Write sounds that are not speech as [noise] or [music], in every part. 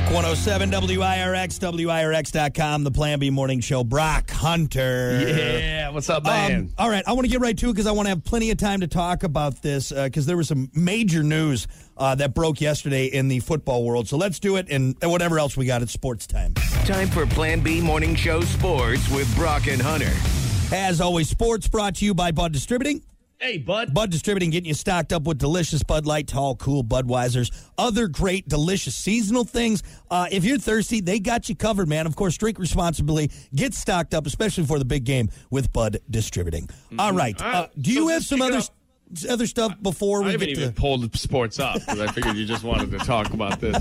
Rock 107 WIRX, WIRX.com, the Plan B Morning Show. Brock Hunter. Yeah, what's up, man? Um, all right, I want to get right to it because I want to have plenty of time to talk about this because there was some major news uh, that broke yesterday in the football world. So let's do it and whatever else we got at sports time. Time for Plan B Morning Show Sports with Brock and Hunter. As always, sports brought to you by Bud Distributing. Hey, bud. Bud Distributing getting you stocked up with delicious Bud Light, tall, cool Budweisers, other great, delicious seasonal things. Uh, if you're thirsty, they got you covered, man. Of course, drink responsibly. Get stocked up, especially for the big game with Bud Distributing. All right. All right. Uh, do So you have some other other stuff before I we haven't get even to? pulled sports up because I figured you just wanted to talk about this.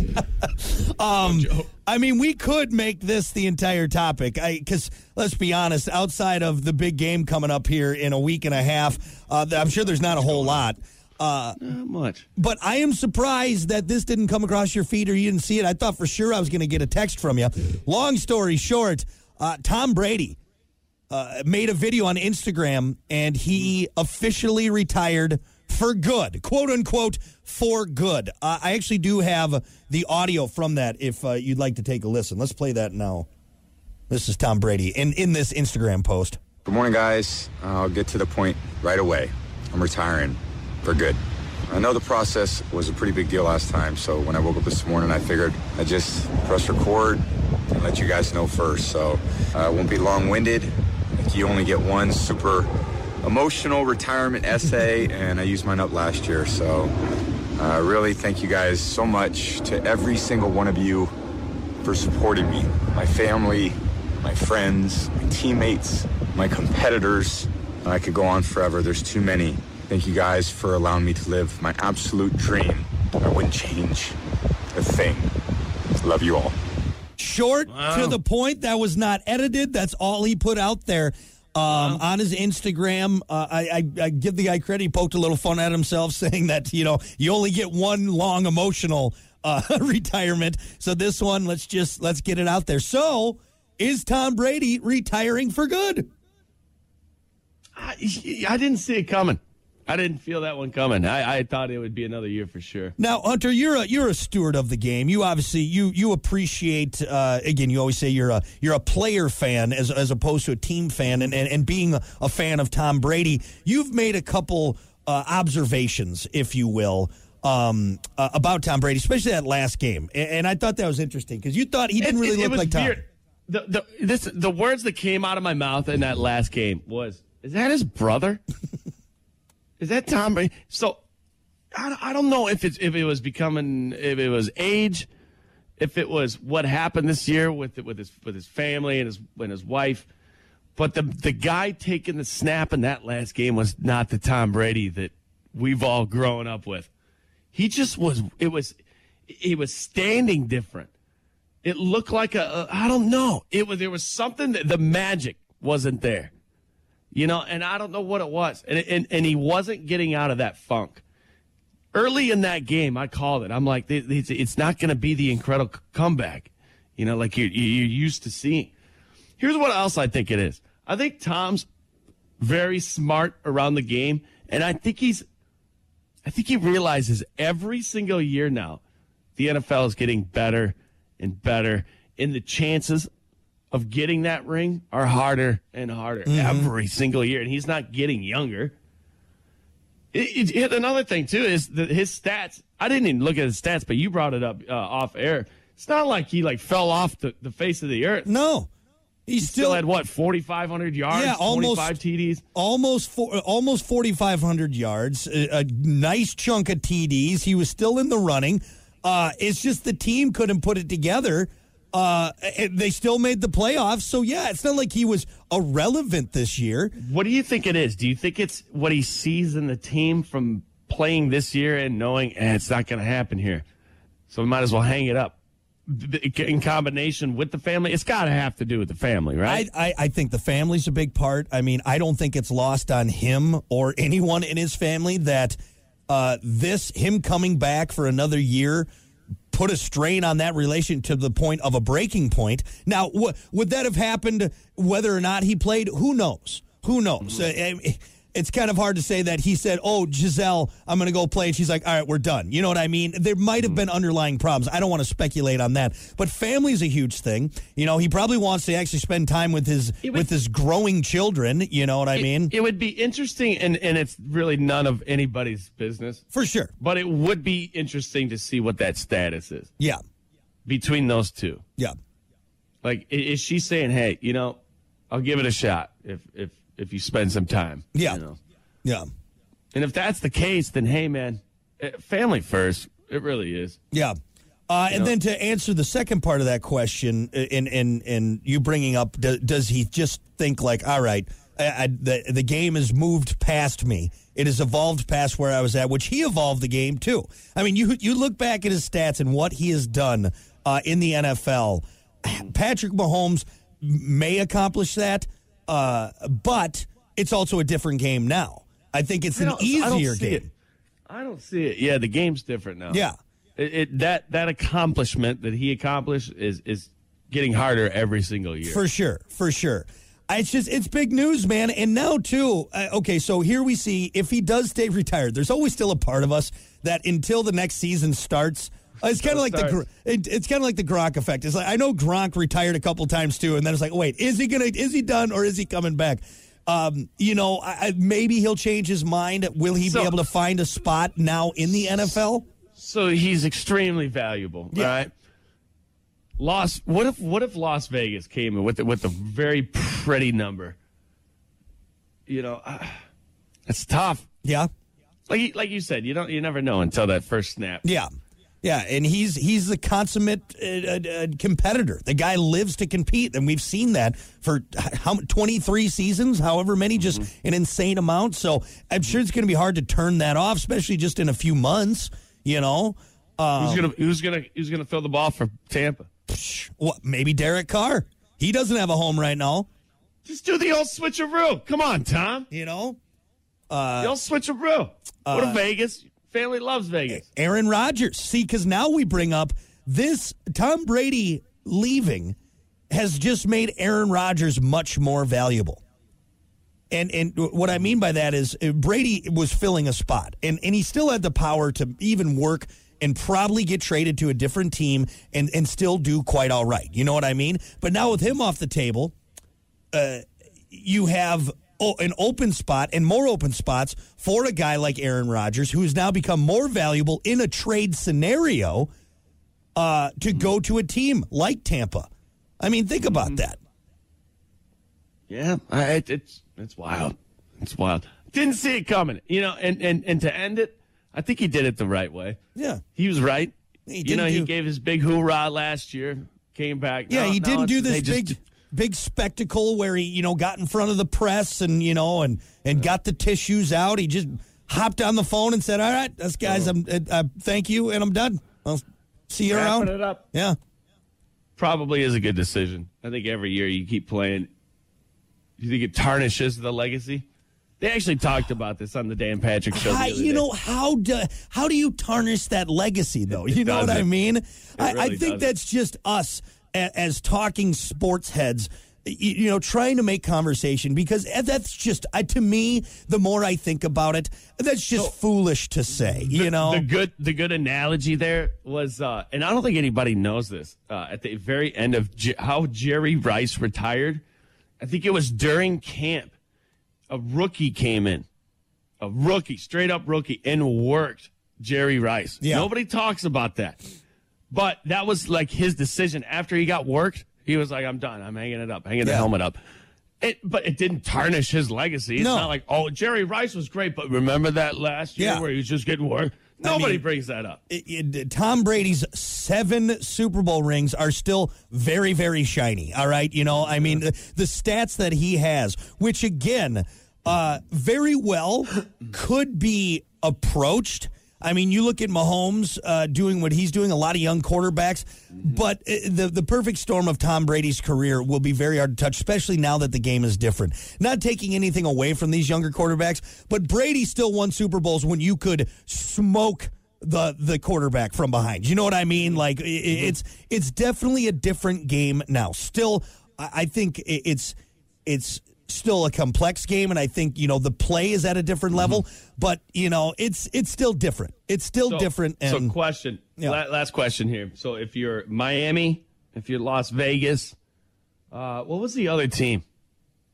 [laughs] Um, I mean, we could make this the entire topic. Because let's be honest, outside of the big game coming up here in a week and a half, uh, I'm sure there's not a whole lot. Uh, Not much. but I am surprised that this didn't come across your feed or you didn't see it. I thought for sure I was going to get a text from you. Long story short, uh, Tom Brady uh, made a video on Instagram and he officially retired for good, quote unquote, for good. Uh, I actually do have the audio from that if uh, you'd like to take a listen. Let's play that now. This is Tom Brady in, in this Instagram post. Good morning, guys. I'll get to the point right away. I'm retiring for good. I know the process was a pretty big deal last time, so when I woke up this morning, I figured I'd just press record and let you guys know first. So uh, I won't be long winded. Like You only get one super emotional retirement essay, and I used mine up last year. So uh, really, thank you guys so much to every single one of you for supporting me, my family, my friends, my teammates, my competitors. I could go on forever. There's too many. Thank you guys for allowing me to live my absolute dream. I wouldn't change a thing. Love you all. short to the point. That was not edited. That's all he put out there um, on his Instagram. Uh, I, I, I give the guy credit. He poked a little fun at himself, [laughs] saying that you know you only get one long emotional uh, [laughs] retirement. So this one, let's just let's get it out there. So is Tom Brady retiring for good? I, I didn't see it coming. I didn't feel that one coming. I, I thought it would be another year for sure. Now, Hunter, you're a you're a steward of the game. You obviously you you appreciate uh, again. You always say you're a you're a player fan as as opposed to a team fan, and and, and being a, fan of Tom Brady, you've made a couple uh, observations, if you will. Um, uh, about Tom Brady, especially that last game, and, and I thought that was interesting because you thought he didn't It- really it- it look was like Tom. weird. The, the, this, the words that came out of my mouth in that last game was, "Is that his brother? [laughs] Is that Tom Brady?" So, I, don't- I don't know if it's if it was becoming if it was age, if it was what happened this year with with his with his family and his and his wife. But the the guy taking the snap in that last game was not the Tom Brady that we've all grown up with. He just was. It was. He was standing different. It looked like a. a I don't know. It was. There was something that the magic wasn't there. You know, and I don't know what it was. And and and he wasn't getting out of that funk. Early in that game, I called it. I'm like, it's, not going to be the incredible comeback. You know, like you're, you're used to seeing. Here's what else I think it is. I think Tom's very smart around the game, and I think he's I think he realizes every single year now the NFL is getting better and better, and the chances of getting that ring are harder and harder every single year, and he's not getting younger. It, it, it- another thing too is that his stats. I didn't even look at his stats, but you brought it up uh, off air. It's not like he like fell off the, the face of the earth. No, He still still had what forty five hundred yards, Yeah, almost- five TDs. almost four, almost 4500 yards a, a nice chunk of TDs he was still in the running uh, it's just the team couldn't put it together uh, they still made the playoffs so yeah it's not like he was irrelevant this year What do you think it is? Do you think it's what he sees in the team from playing this year and knowing eh, it's not going to happen here? So we might as well hang it up. In combination with the family, it's got to have to do with the family, right? I, I, I think the family's a big part. I mean, I don't think it's lost on him or anyone in his family that uh, this, him coming back for another year, put a strain on that relation to the point of a breaking point. Now, w- would that have happened whether or not he played? Who knows? Who knows? Uh, it's kind of hard to say that he said, "Oh, Gisele, I'm going to go play," and she's like, "All right, we're done." You know what I mean? There might have hmm. been underlying problems. I don't want to speculate on that, but family is a huge thing. You know, he probably wants to actually spend time with his would- with his growing children. You know what I mean? It would be interesting, and, and it's really none of anybody's business, For sure. but it would be interesting to see what that status is Yeah. between those two. Yeah. Like, i- is she saying, "Hey, you know, I'll give it a shot if if if you spend some time"? Yeah. You know? Yeah. And if that's the case, then hey, man, eh, family first. It really is. Yeah. Uh, and then to answer the second part of that question, and and and you bringing up, do, does he just think like, all right, I, I, the the game has moved past me. It has evolved past where I was at, which he evolved the game too. I mean, you you look back at his stats and what he has done uh, in the NFL. Patrick Mahomes may accomplish that, uh, but it's also a different game now. I think it's I an I easier see game. it. I don't see it. Yeah, the game's different now. Yeah. It, it that that accomplishment that he accomplished is is getting harder every single year. For sure, for sure. It's just it's big news, man. And now too. Uh, okay, so here we see if he does stay retired, there's always still a part of us that until the next season starts. Uh, It's kind of like the it, it's kind of like the Gronk effect. It's like I know Gronk retired a couple times too, and then it's like, wait, is he gonna is he done or is he coming back? Um, you know, I, I, maybe he'll change his mind. Will he So- be able to find a spot now in the NFL? So he's extremely valuable, Yeah. right? Las what if what if Las Vegas came in with the, with a very pretty number? You know, uh, it's tough. Yeah, Like you- like you said, you don't you never know until that first snap. Yeah. Yeah, and he's he's the consummate uh, uh, uh, competitor. The guy lives to compete, and we've seen that for how twenty three seasons, however many, just an insane amount. So I'm sure it's going to be hard to turn that off, especially just in a few months. You know, uh, Who's gonna who's gonna who's gonna fill the ball for Tampa? what? Maybe Derek Carr. He doesn't have a home right now. Just do the old switcheroo. Come on, Tom. You know, the old switcheroo. What a Vegas. Family loves Vegas. Aaron Rodgers. See, because now we bring up this Tom Brady leaving has just made Aaron Rodgers much more valuable. And and what I mean by that is uh, Brady was filling a spot, and and he still had the power to even work and probably get traded to a different team and and still do quite all right. You know what I mean? But now with him off the table, uh, you have an open spot and more open spots for a guy like Aaron Rodgers, who has now become more valuable in a trade scenario uh, to go to a team like Tampa. I mean, think about that. Yeah, I, it, it's it's wild. It's wild. Didn't see it coming. You know, and and and to end it, I think he did it the right way. Yeah. He was right. He you know, he gave his big hoorah last year. Came back. Yeah, Now- he didn't do this big just- big spectacle where he, you know, got in front of the press and, you know, and and got the tissues out. He just hopped on the phone and said, "All right, that's guys, I'm uh, uh, thank you and I'm done. I'll see you Wrapping around." it up. Yeah. Probably is a good decision. I think every year you keep playing. You think it tarnishes the legacy? They actually talked about this on the Dan Patrick show. I, you day. know how do how do you tarnish that legacy though? You know what I mean? I, I think doesn't. that's just us as, talking sports heads. You, know, trying to make conversation because that's just to me. The more I think about it, that's just foolish to say. You know, the good the good analogy there was, uh, and I don't think anybody knows this. Uh, at the very end of J- how Jerry Rice retired, I think it was during camp. A rookie came in, a rookie, straight up rookie, and worked Jerry Rice. Yeah. Nobody talks about that, but that was like his decision after he got worked. He was like, "I'm done. I'm hanging it up, hanging the Yeah. helmet up." It, but it didn't tarnish his legacy. It's No. not like, oh, Jerry Rice was great, but remember that last year Yeah. where he was just getting work? Nobody mean- brings that up. it- it- Tom Brady's seven Super Bowl rings are still very, very shiny. All right, you know, I mean, the, the stats that he has, which again, uh, very well could be approached. I mean, you look at Mahomes uh, doing what he's doing, a lot of young quarterbacks, but uh, the the perfect storm of Tom Brady's career will be very hard to touch, especially now that the game is different. Not taking anything away from these younger quarterbacks, but Brady still won Super Bowls when you could smoke the the quarterback from behind. You know what I mean? Like i- i- it's it's definitely a different game now. Still, I I think it's it's still a complex game, and I think you know the play is at a different level. But you know, it's it's still different. It's still So- different. So, question. Yeah. La- last question here. So, if you're Miami, if you're Las Vegas, uh, what was the other team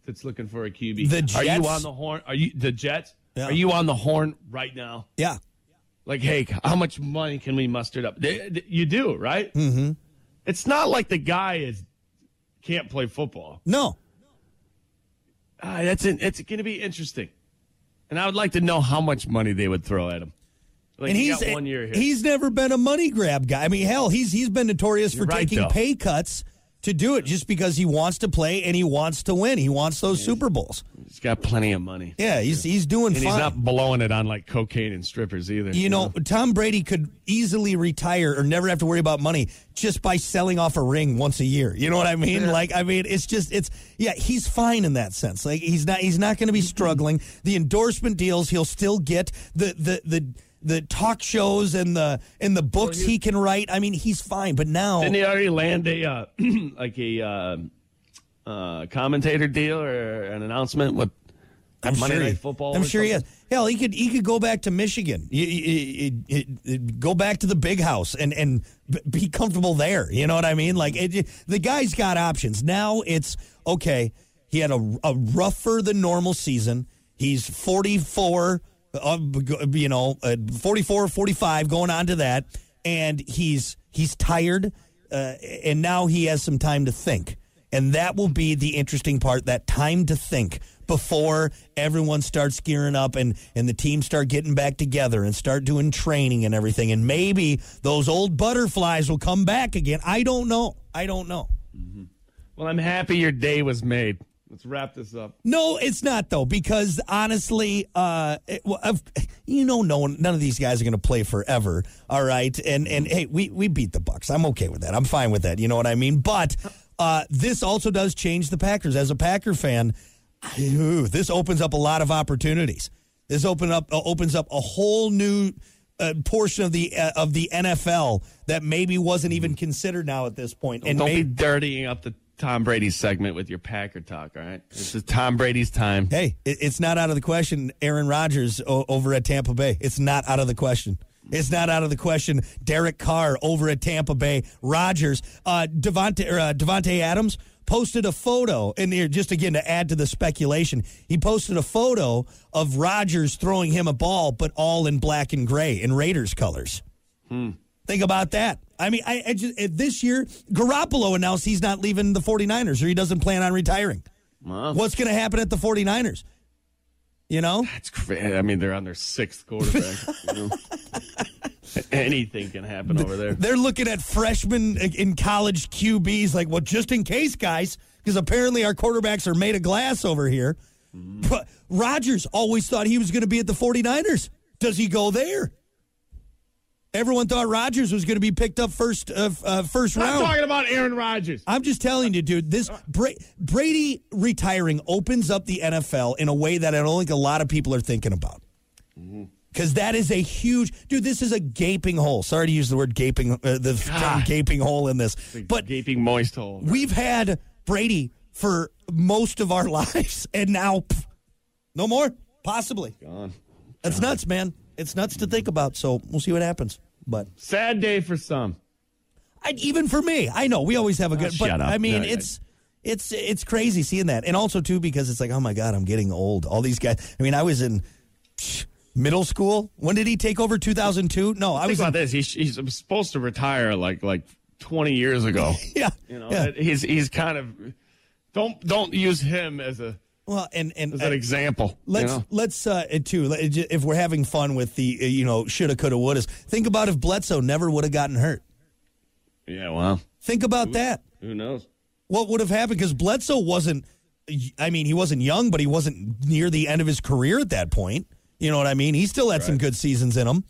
that's looking for a QB? The Jets. Are you on the horn? Are you the Jets? Yeah. Are you on the horn right now? yeah, Like, hey, how much money can we muster up? They- they- You do, right? Mm-hmm. It's not like the guy is can't play football. no, Ah, that's it. It's going to be interesting, and I would like to know how much money they would throw at him. Like, and you he's got one year here. he's never been a money grab guy. I mean, hell, he's he's been notorious for You're right, taking though. pay cuts to do it just because he wants to play and he wants to win. He wants those Super Bowls. he's got plenty of money. Yeah, he's he's doing And fine. he's not blowing it on like cocaine and strippers either. you know, Tom Brady could easily retire or never have to worry about money just by selling off a ring once a year. You know what I mean? Like, I mean, it's just, it's, yeah, he's fine in that sense. Like, he's not, he's not going to be struggling. The endorsement deals, he'll still get the, the, the, the talk shows and the and the books he can write. I mean, he's fine. But now, Didn't he already land a uh, [clears throat] like a uh, uh, commentator deal or an announcement with I'm Monday sure Night he, Football? I'm sure he something? has. Hell, he could he could go back to Michigan, you- you- you- go back to the big house, and and be comfortable there. You know what I mean? Like it, the guy's got options. Now it's okay. He had a, a rougher than normal season. He's 44, uh, you know, uh, 44, 45, going on to that, and he's he's tired, uh, and now he has some time to think. And that will be the interesting part that time to think before everyone starts gearing up and, and the teams start getting back together and start doing training and everything. And maybe those old butterflies will come back again. I don't know. I don't know. Well, I'm happy your day was made. Let's wrap this up. No, it's not though, because honestly, uh, it, well, you know, no one, none of these guys are going to play forever. All right, and and hey, we we beat the Bucs. I'm okay with that. I'm fine with that. You know what I mean? But uh, this also does change the Packers. As a Packer fan, ooh, this opens up a lot of opportunities. This open up uh, opens up a whole new. Uh, portion of the uh, of the NFL that maybe wasn't even considered now at this point, and Don't may- be dirtying up the Tom Brady segment with your Packer talk. All right, this is Tom Brady's time. Hey, it, it's not out of the question. Aaron Rodgers o- over at Tampa Bay. It's not out of the question. It's not out of the question. Derek Carr over at Tampa Bay. Rodgers, uh, Davante uh, Davante Adams posted a photo, and here just again to add to the speculation, he posted a photo of Rodgers throwing him a ball, but all in black and gray in Raiders colors. Hmm. Think about that. I mean, I, I just this year Garoppolo announced he's not leaving the 49ers or he doesn't plan on retiring. What's going to happen at the 49ers? You know? That's crazy. I mean, they're on their sixth quarterback. you know? [laughs] [laughs] Anything can happen over there. They're looking at freshmen in college QBs like, well, just in case, guys, because apparently our quarterbacks are made of glass over here. But Rodgers always thought he was going to be at the 49ers. Does he go there? Everyone thought Rodgers was going to be picked up first uh, uh, first I'm round. talking about Aaron Rodgers. I'm just telling you, dude. This Bra- Brady retiring opens up the NFL in a way that I don't think a lot of people are thinking about. Because that is a huge, dude. This is a gaping hole. Sorry to use the word gaping, uh, the term gaping hole in this, but Gaping moist hole. we've had Brady for most of our [laughs] lives, and now pff, no more. Possibly, Gone. that's nuts, man. It's nuts to think about. So we'll see what happens. But Sad day for some. I, even for me, I know we always have a good. but shut up. I mean, No, it's it's it's crazy seeing that, and also too because it's like, oh my god, I'm getting old. All these guys. I mean, I was in psh, middle school. When did he take over? 2002? No, I Think was. about In, this. He's, he's supposed to retire like like 20 years ago. [laughs] yeah, You know, yeah. he's he's kind of don't don't use him as a Well, and and as an uh, example. Let's you know? let's uh, too if we're having fun with the uh, you know shoulda coulda wouldas. Think about if Bledsoe never would have gotten hurt. Yeah, well, Think about that. who knows? What would have happened? Because Bledsoe wasn't. I mean, he wasn't young, but he wasn't near the end of his career at that point. You know what I mean? He still had some good seasons in him.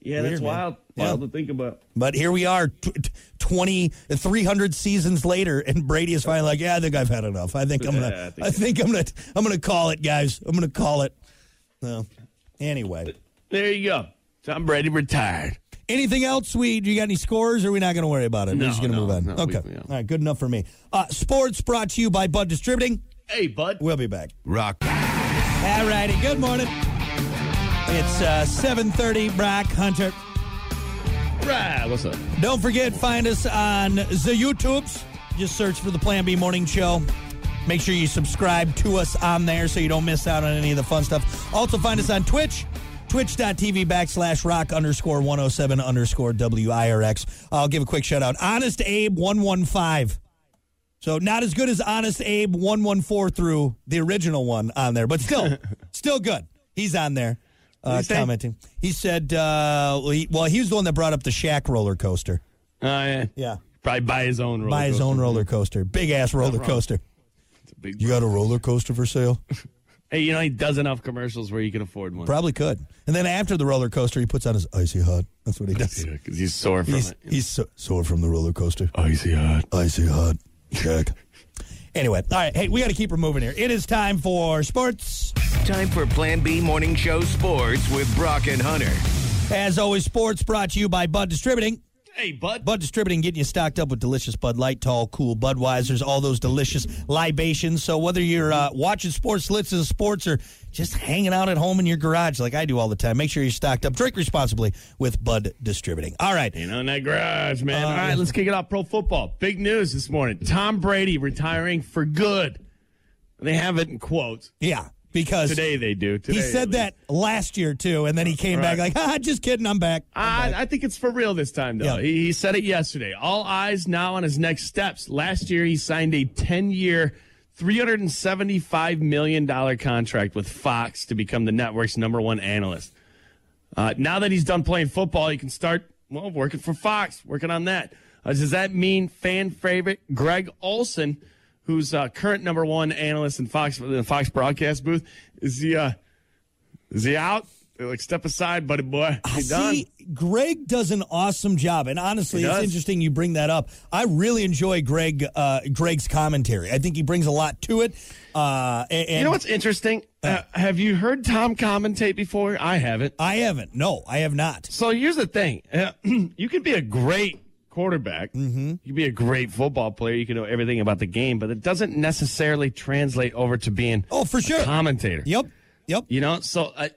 Yeah, Weird, that's man. wild. Yeah. Wild to think about. But here we are, t- t- 20, 300 seasons later, and Brady is finally like, "Yeah, I think I've had enough. I think I'm gonna. [laughs] Yeah, I think I think I'm gonna. I'm gonna call it, guys. I'm gonna call it." No. Anyway, There you go. Tom Brady retired. Anything else? We do you got any scores? Or are we not going to worry about it? No, We're just going to no, move on. no, we- okay. yeah. All right. Good enough for me. Uh, sports brought to you by Bud Distributing. Hey, bud. We'll be back. Rock. All righty. Good morning. It's uh, 7:30. Brock Hunter. Right. What's up? Don't forget, find us on the YouTubes. Just search for the Plan B Morning Show. Make sure you subscribe to us on there so you don't miss out on any of the fun stuff. Also, find us on Twitch, twitch.tv backslash rock underscore 107 underscore WIRX. I'll give a quick shout out. Honest Abe 115. So, not as good as Honest Abe 114 through the original one on there, but still, [laughs] still good. He's on there uh, he say? commenting. He said, uh, well, he, well, he was the one that brought up the Shaq roller coaster. Oh, yeah. Yeah. Probably buy his own roller Buy his own roller coaster. Big ass roller coaster. It's a big You got a roller coaster for sale? [laughs] Hey, you know, he does enough commercials where you can afford one. Probably could. And then after the roller coaster, he puts on his icy hot. That's what he does. [laughs] Yeah, because he's sore from He's, it. he's so, sore from the roller coaster. Icy hot. Icy hot. Check. anyway, all right. Hey, we got to keep her moving here. It is time for sports. Time for Plan B Morning Show Sports with Brock and Hunter. As always, sports brought to you by Bud Distributing. Hey, bud. Bud Distributing getting you stocked up with delicious Bud Light, tall, cool Budweisers, all those delicious libations. So whether you're uh, watching sports, listening to sports, or just hanging out at home in your garage like I do all the time, make sure you're stocked up. Drink responsibly with Bud Distributing. All right. You know, in that garage, man. Uh, All right, let's kick it off. Pro football. Big news this morning. Tom Brady retiring for good. They have it in quotes. Yeah, because Today they do. Today, he said that last year too, and then he came back like, ah, just kidding, I'm back. I'm I, back." I think it's for real this time, though. Yeah. He, he said it yesterday. All eyes now on his next steps. Last year, he signed a 10 year, $375 million contract with Fox to become the network's number one analyst. Uh, now that he's done playing football, he can start, well, working for Fox, working on that. Uh, does that mean fan favorite Greg Olsen, who's uh, current number one analyst in Fox, in the Fox broadcast booth, is he, uh, is he out? They're like, step aside, buddy boy. He done. See, Greg does an awesome job, and honestly, it's interesting you bring that up. I really enjoy Greg uh, Greg's commentary. I think he brings a lot to it. Uh, and, You know what's interesting? Uh, have you heard Tom commentate before? I haven't. I haven't. No, I have not. So here's the thing: Uh, [clears throat] you can be a great quarterback. Mm-hmm. You could be a great football player. You can know everything about the game, but it doesn't necessarily translate over to being Oh, for sure. a commentator. Yep. Yep. You know, so uh,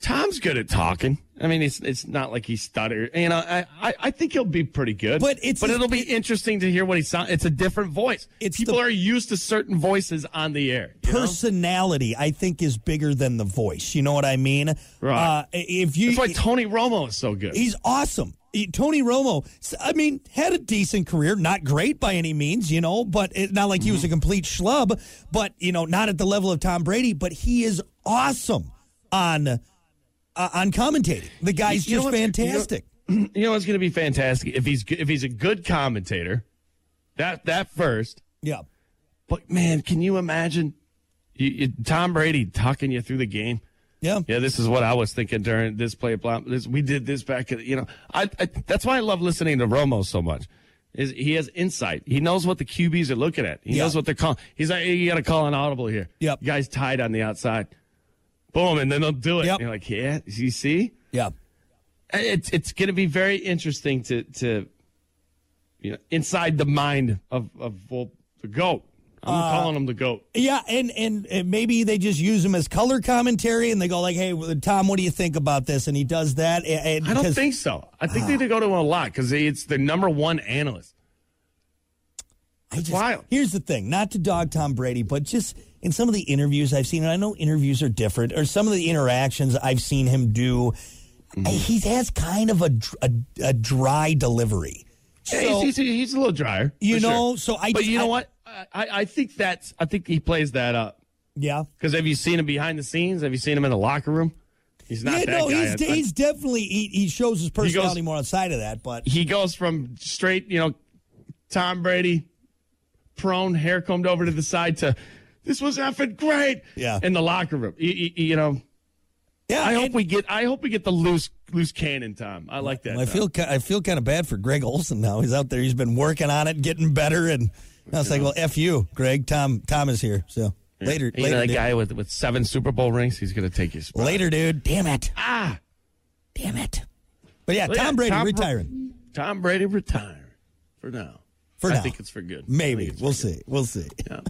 Tom's good at talking. I mean, it's it's not like he stutter. You know, I, I, I think he'll be pretty good. But it's- but it'll be interesting to hear what he sounds. It's a different voice. It's People the- are used to certain voices on the air. you know? Personality, I think, is bigger than the voice. You know what I mean? Right. Uh, if you, That's why Tony Romo is so good. He's awesome. Tony Romo, I mean, had a decent career, not great by any means, you know, but it, not like he was a Mm-hmm. complete schlub, but, you know, not at the level of Tom Brady, but he is awesome on uh, on commentating. The guy's You know just fantastic. [clears throat] you know what's going to be fantastic if he's if he's a good commentator. That that first, yeah. but man, can you imagine you, you, Tom Brady talking you through the game? Yeah. Yeah, this is what I was thinking during this play. Blah, this, we did this back. at- You know, I, I that's why I love listening to Romo so much. Is he has insight. He knows what the QBs are looking at. He Yeah. knows what they're calling. He's like, hey, you got to call an audible here. Yep. You guys tied on the outside. Boom, and then they'll do it. Yep. You're like, yeah, you see. Yeah. it's it's going to be very interesting to to you know inside the mind of of well, the goat. I'm Uh, calling him the goat. Yeah, and, and and maybe they just use him as color commentary, and they go like, "Hey, Tom, what do you think about this?" And he does that. And, and I don't because- think so. I think they go to him a lot because it's the number one analyst. I just, wild. Here's the thing, not to dog Tom Brady, but just in some of the interviews I've seen, and I know interviews are different, or some of the interactions I've seen him do, Mm-hmm. he has kind of a, a, a dry delivery. Yeah, So- he's, he's, he's a little drier, You for sure. know, so I But you know I- what? I, I think that's. I think he plays that up. yeah. Because have you seen him behind the scenes? Have you seen him in the locker room? He's not yeah, that no, he's, I- he's definitely, he, he shows his goes- personality more outside of that, but he goes from straight, you know, Tom Brady, prone, hair combed over to the side to this was effing great. Yeah. In the locker room, you, you- you know, yeah, I hope and- we get. I hope we get the loose loose cannon, Tom. I like that. I feel I feel kind of bad for Greg Olsen now. He's out there. He's been working on it, getting better, and I was like, "Well, f you, Greg. Tom Tom is here." So Later, You later, know that dude. guy with with seven Super Bowl rings? He's going to take spot. Later, dude. Damn it. Ah, Damn it. But yeah, Well, yeah, Tom Brady Tom retiring. Tom Brady retiring for now. For now. I now. think it's for good. Maybe. We'll for good. see. We'll see. Yeah.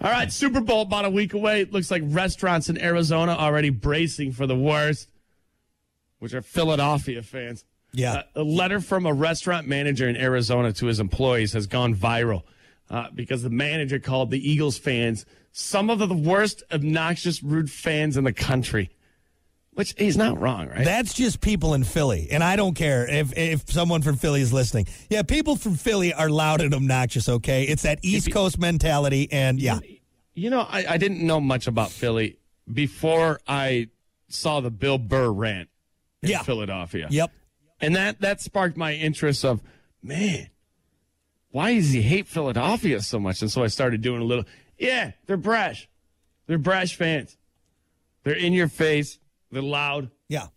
All right, Super Bowl about a week away. It looks like restaurants in Arizona already bracing for the worst, which are Philadelphia fans. Yeah. Uh, a letter from a restaurant manager in Arizona to his employees has gone viral uh, because the manager called the Eagles fans some of the worst, obnoxious, rude fans in the country. Which he's not wrong, right? That's just people in Philly, and I don't care if if someone from Philly is listening. Yeah, people from Philly are loud and obnoxious. Okay, it's that East Coast mentality, and yeah, You know, I, I didn't know much about Philly before I saw the Bill Burr rant in Yeah. Philadelphia. yep, And that that sparked my interest of, man, why does he hate Philadelphia so much? And so I started doing a little, yeah, they're brash. They're brash fans. They're in your face. They're loud. yeah.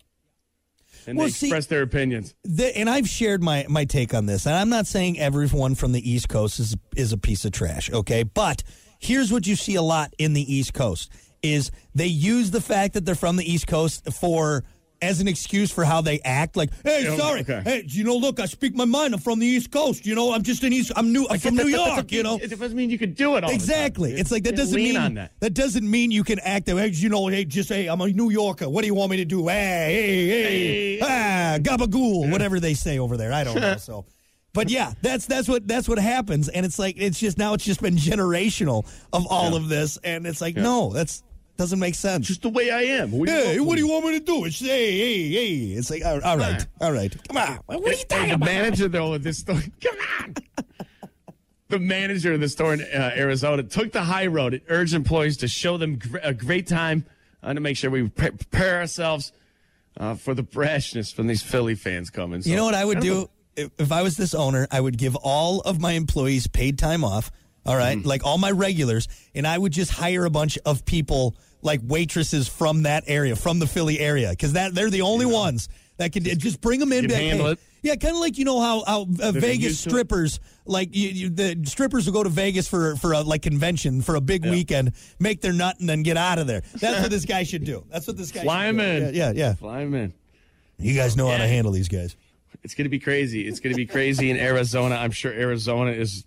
And Well, they see- express their opinions. The, and I've shared my my take on this, and I'm not saying everyone from the East Coast is is a piece of trash. Okay, but here's what you see a lot in the East Coast is they use the fact that they're from the East Coast for as an excuse for how they act. Like, hey, Yeah, sorry, okay. hey, you know, look, I speak my mind. I'm from the East Coast. You know, I'm just an East. I'm new. I'm from New That- York. You know, it doesn't mean you could do it all the time. Exactly. It's like that doesn't mean on that. doesn't mean you can act that way. You know, hey, just hey, I'm a New Yorker. What do you want me to do? Hey, hey, hey, Hey. ah, gabagool, whatever they say over there. I don't know. [laughs] So, but yeah, that's that's what that's what happens, and it's like it's just now it's just been generational of all of this, and it's like no, that's doesn't make sense. Just the way I am. What do you Hey, want what do you want me to do? It's hey, hey, hey. It's like all all right, all right. Come on. What are you talking the about? manager though of this store, [laughs] come on. the manager of the store in uh, Arizona took the high road and urged employees to show them gr- a great time uh, to make sure we pre- prepare ourselves uh, for the brashness from these Philly fans coming. So, You know what I would of do if, if I was this owner? I would give all of my employees paid time off. All right, Mm. like all my regulars, and I would just hire a bunch of people, like waitresses from that area, from the Philly area, because that they're the only ones that can just bring them in. Can be like, handle hey- it. Yeah, kind of like you know how how uh, Vegas it. strippers, like you, you, the strippers will go to Vegas for for a like convention for a big weekend, make their nut, and then get out of there. That's what this guy should do. That's what this guy Fly should him do. in. Yeah, yeah, yeah. Fly 'em in. You guys know how to handle these guys. It's going to be crazy. It's going to be crazy in Arizona. I'm sure Arizona is.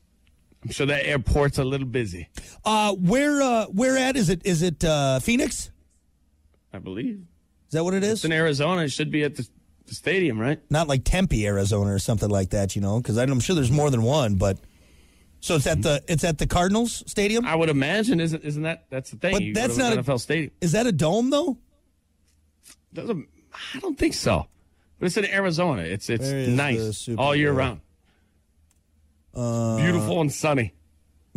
I'm sure that airport's a little busy. Uh, where uh, where at is it? Is it uh, Phoenix? I believe Is that what it is? it's in Arizona. It should be at the, the stadium, right? Not like Tempe, Arizona, or something like that. You know, because I'm sure there's more than one. But so it's at the it's at the Cardinals Stadium. I would imagine. Isn't isn't that that's the thing? But You that's to an not a- NFL stadium. Is that a dome though? Doesn't I don't think so. But it's in Arizona. It's it's Where is the nice all year Bowl? Round. Beautiful and sunny.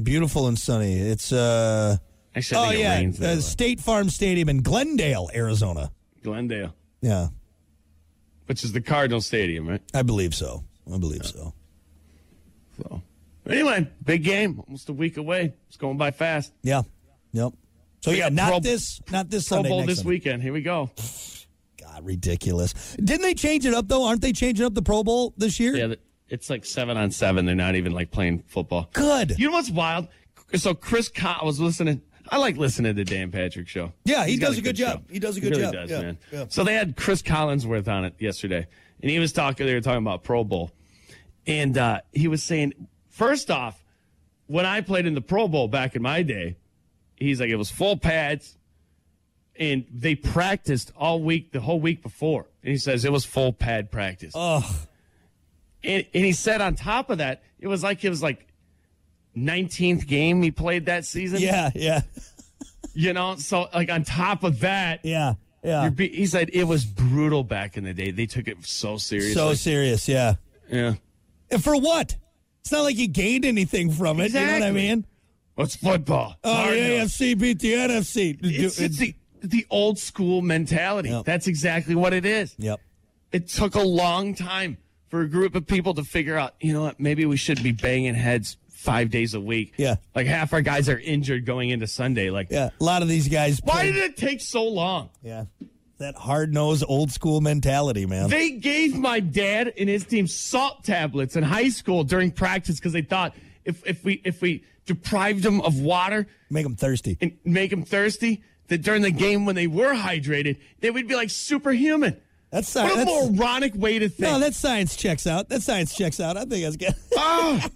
Beautiful and sunny. It's uh Actually, I oh yeah, rains uh, State Farm Stadium in Glendale, Arizona. Glendale, Yeah, which is the Cardinal Stadium, right? I believe so. I believe so. So anyway, big game, almost a week away. It's going by fast. Yeah. Yep. So We yeah, not Pro- this, not this Pro Sunday. Bowl next this Sunday. weekend. Here we go. God, ridiculous. Didn't they change it up though? Aren't they changing up the Pro Bowl this year? Yeah, it's like seven on seven. They're not even like playing football. Good. You know what's wild? So Cris, I was listening. I like listening to Dan Patrick show. Yeah, he He's does a good job. show. He does a good really job. Does, Yeah, man. yeah. So they had Cris Collinsworth on it yesterday, and he was talking. They were talking about Pro Bowl, and uh, he was saying, first off, when I played in the Pro Bowl back in my day, he's like it was full pads, and they practiced all week, the whole week before, and he says it was full pad practice. Oh, And, and he said on top of that, it was like it was like 19th game he played that season. yeah, yeah, You know, so like on top of that, yeah, yeah. be- he said it was brutal back in the day. They took it so seriously. So serious, yeah. yeah. And for what? It's not like you gained anything from it. You know what I mean? What's football? Oh, the. AFC beat the NFC. It's, it's the, the old school mentality. Yep. That's exactly what it is. yep. It took a long time for a group of people to figure out, you know what, maybe we should be banging heads five days a week. Yeah. Like half our guys are injured going into Sunday. Like, Yeah, a lot of these guys. why did it take so long? Yeah, that hard nosed old school mentality, man. They gave my dad and his team salt tablets in high school during practice because they thought if if we if we deprived them of water Make them thirsty. and make them thirsty, that during the game when they were hydrated, they would be like superhuman. That's What a that's, moronic way to think. no, that science checks out. That science checks out. I think that's good. [laughs] Ah!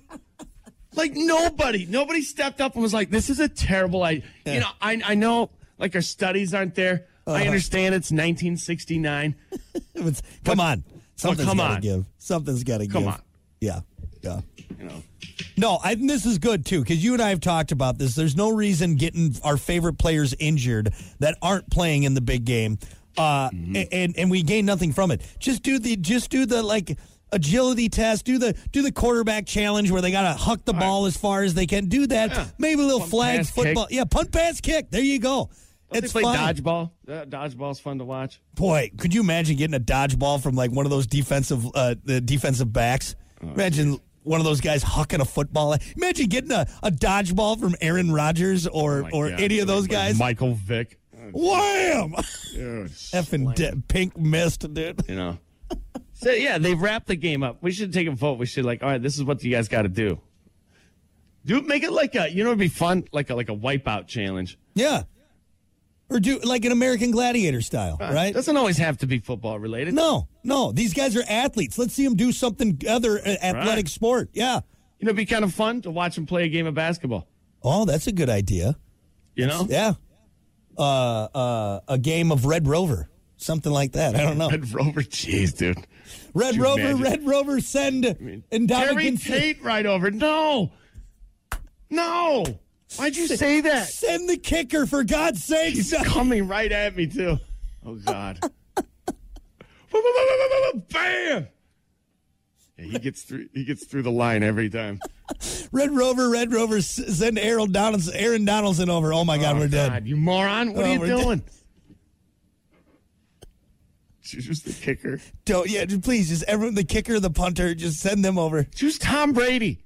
like nobody, nobody stepped up and was like, "This is a terrible idea." You know, I I know like our studies aren't there. Uh-huh. I understand it's 1969. [laughs] It's- come on, something's come got to give. Something's got to give. Come on. Yeah, yeah. You know, No, I, this is good too because you and I have talked about this. There's no reason getting our favorite players injured that aren't playing in the big game, uh, a- and and we gain nothing from it. Just do the just do the like agility test. Do the do the quarterback challenge where they got to huck the ball as far as they can. Do that. Yeah. Maybe a little Punt, flag pass, football. kick. Yeah, punt, pass, kick. There you go. Don't it's they play fine. dodgeball. Uh, dodgeball's fun to watch. Boy, could you imagine getting a dodgeball from like one of those defensive uh, the defensive backs? Oh, imagine one of those guys hucking a football. Imagine getting a, a dodgeball from Aaron Rodgers or Oh or God. any of those Like guys. Michael Vick. Wham! Dude, Effing de- pink mist, dude. you know. [laughs] So yeah, they've wrapped the game up. We should take a vote. We should like, all right, this is what you guys got to do. Do make it like a, you know, it'd be fun, like a like a wipeout challenge. Yeah. Or do like an American Gladiator style, right? Doesn't always have to be football related. No, no. These guys are athletes. Let's see them do something other uh, athletic Right. sport. Yeah. You know, it'd be kind of fun to watch them play a game of basketball. Oh, that's a good idea. You know, Yeah. Uh, uh, a game of Red Rover, something like that. I don't know. Red Rover, jeez, dude. Red Rover, imagine? Red Rover, send and Terry Dominican Tate right over. No, no. Why'd you say that? send the kicker for God's sake. He's [laughs] coming right at me too. Oh God. Bam. Yeah, he gets through. He gets through the line every time. [laughs] Red Rover, Red Rover, send Aaron Donaldson, Aaron Donaldson over. Oh my God, oh, we're dead. You moron! What Oh, are you dead. doing? [laughs] Choose the kicker. Don't yeah, please, just everyone, the kicker, the punter, just send them over. Choose Tom Brady.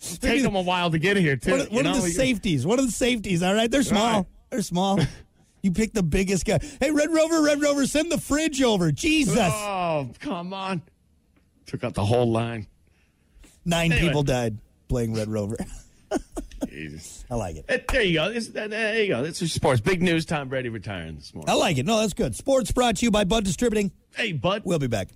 It'll [laughs] take them a while to get here too. What, are- what are the safeties? What are the safeties? All right, they're small. Right. They're small. you pick the biggest guy. Hey, Red Rover, Red Rover, send the fridge over. Jesus, Oh, come on! Took out the whole line. nine anyway. people died playing Red Rover. Jesus. I like it. There you go. Uh, there you go. This is sports. Big news. Tom Brady retiring this morning. I like it. No, that's good. Sports brought to you by Bud Distributing. Hey, bud. We'll be back.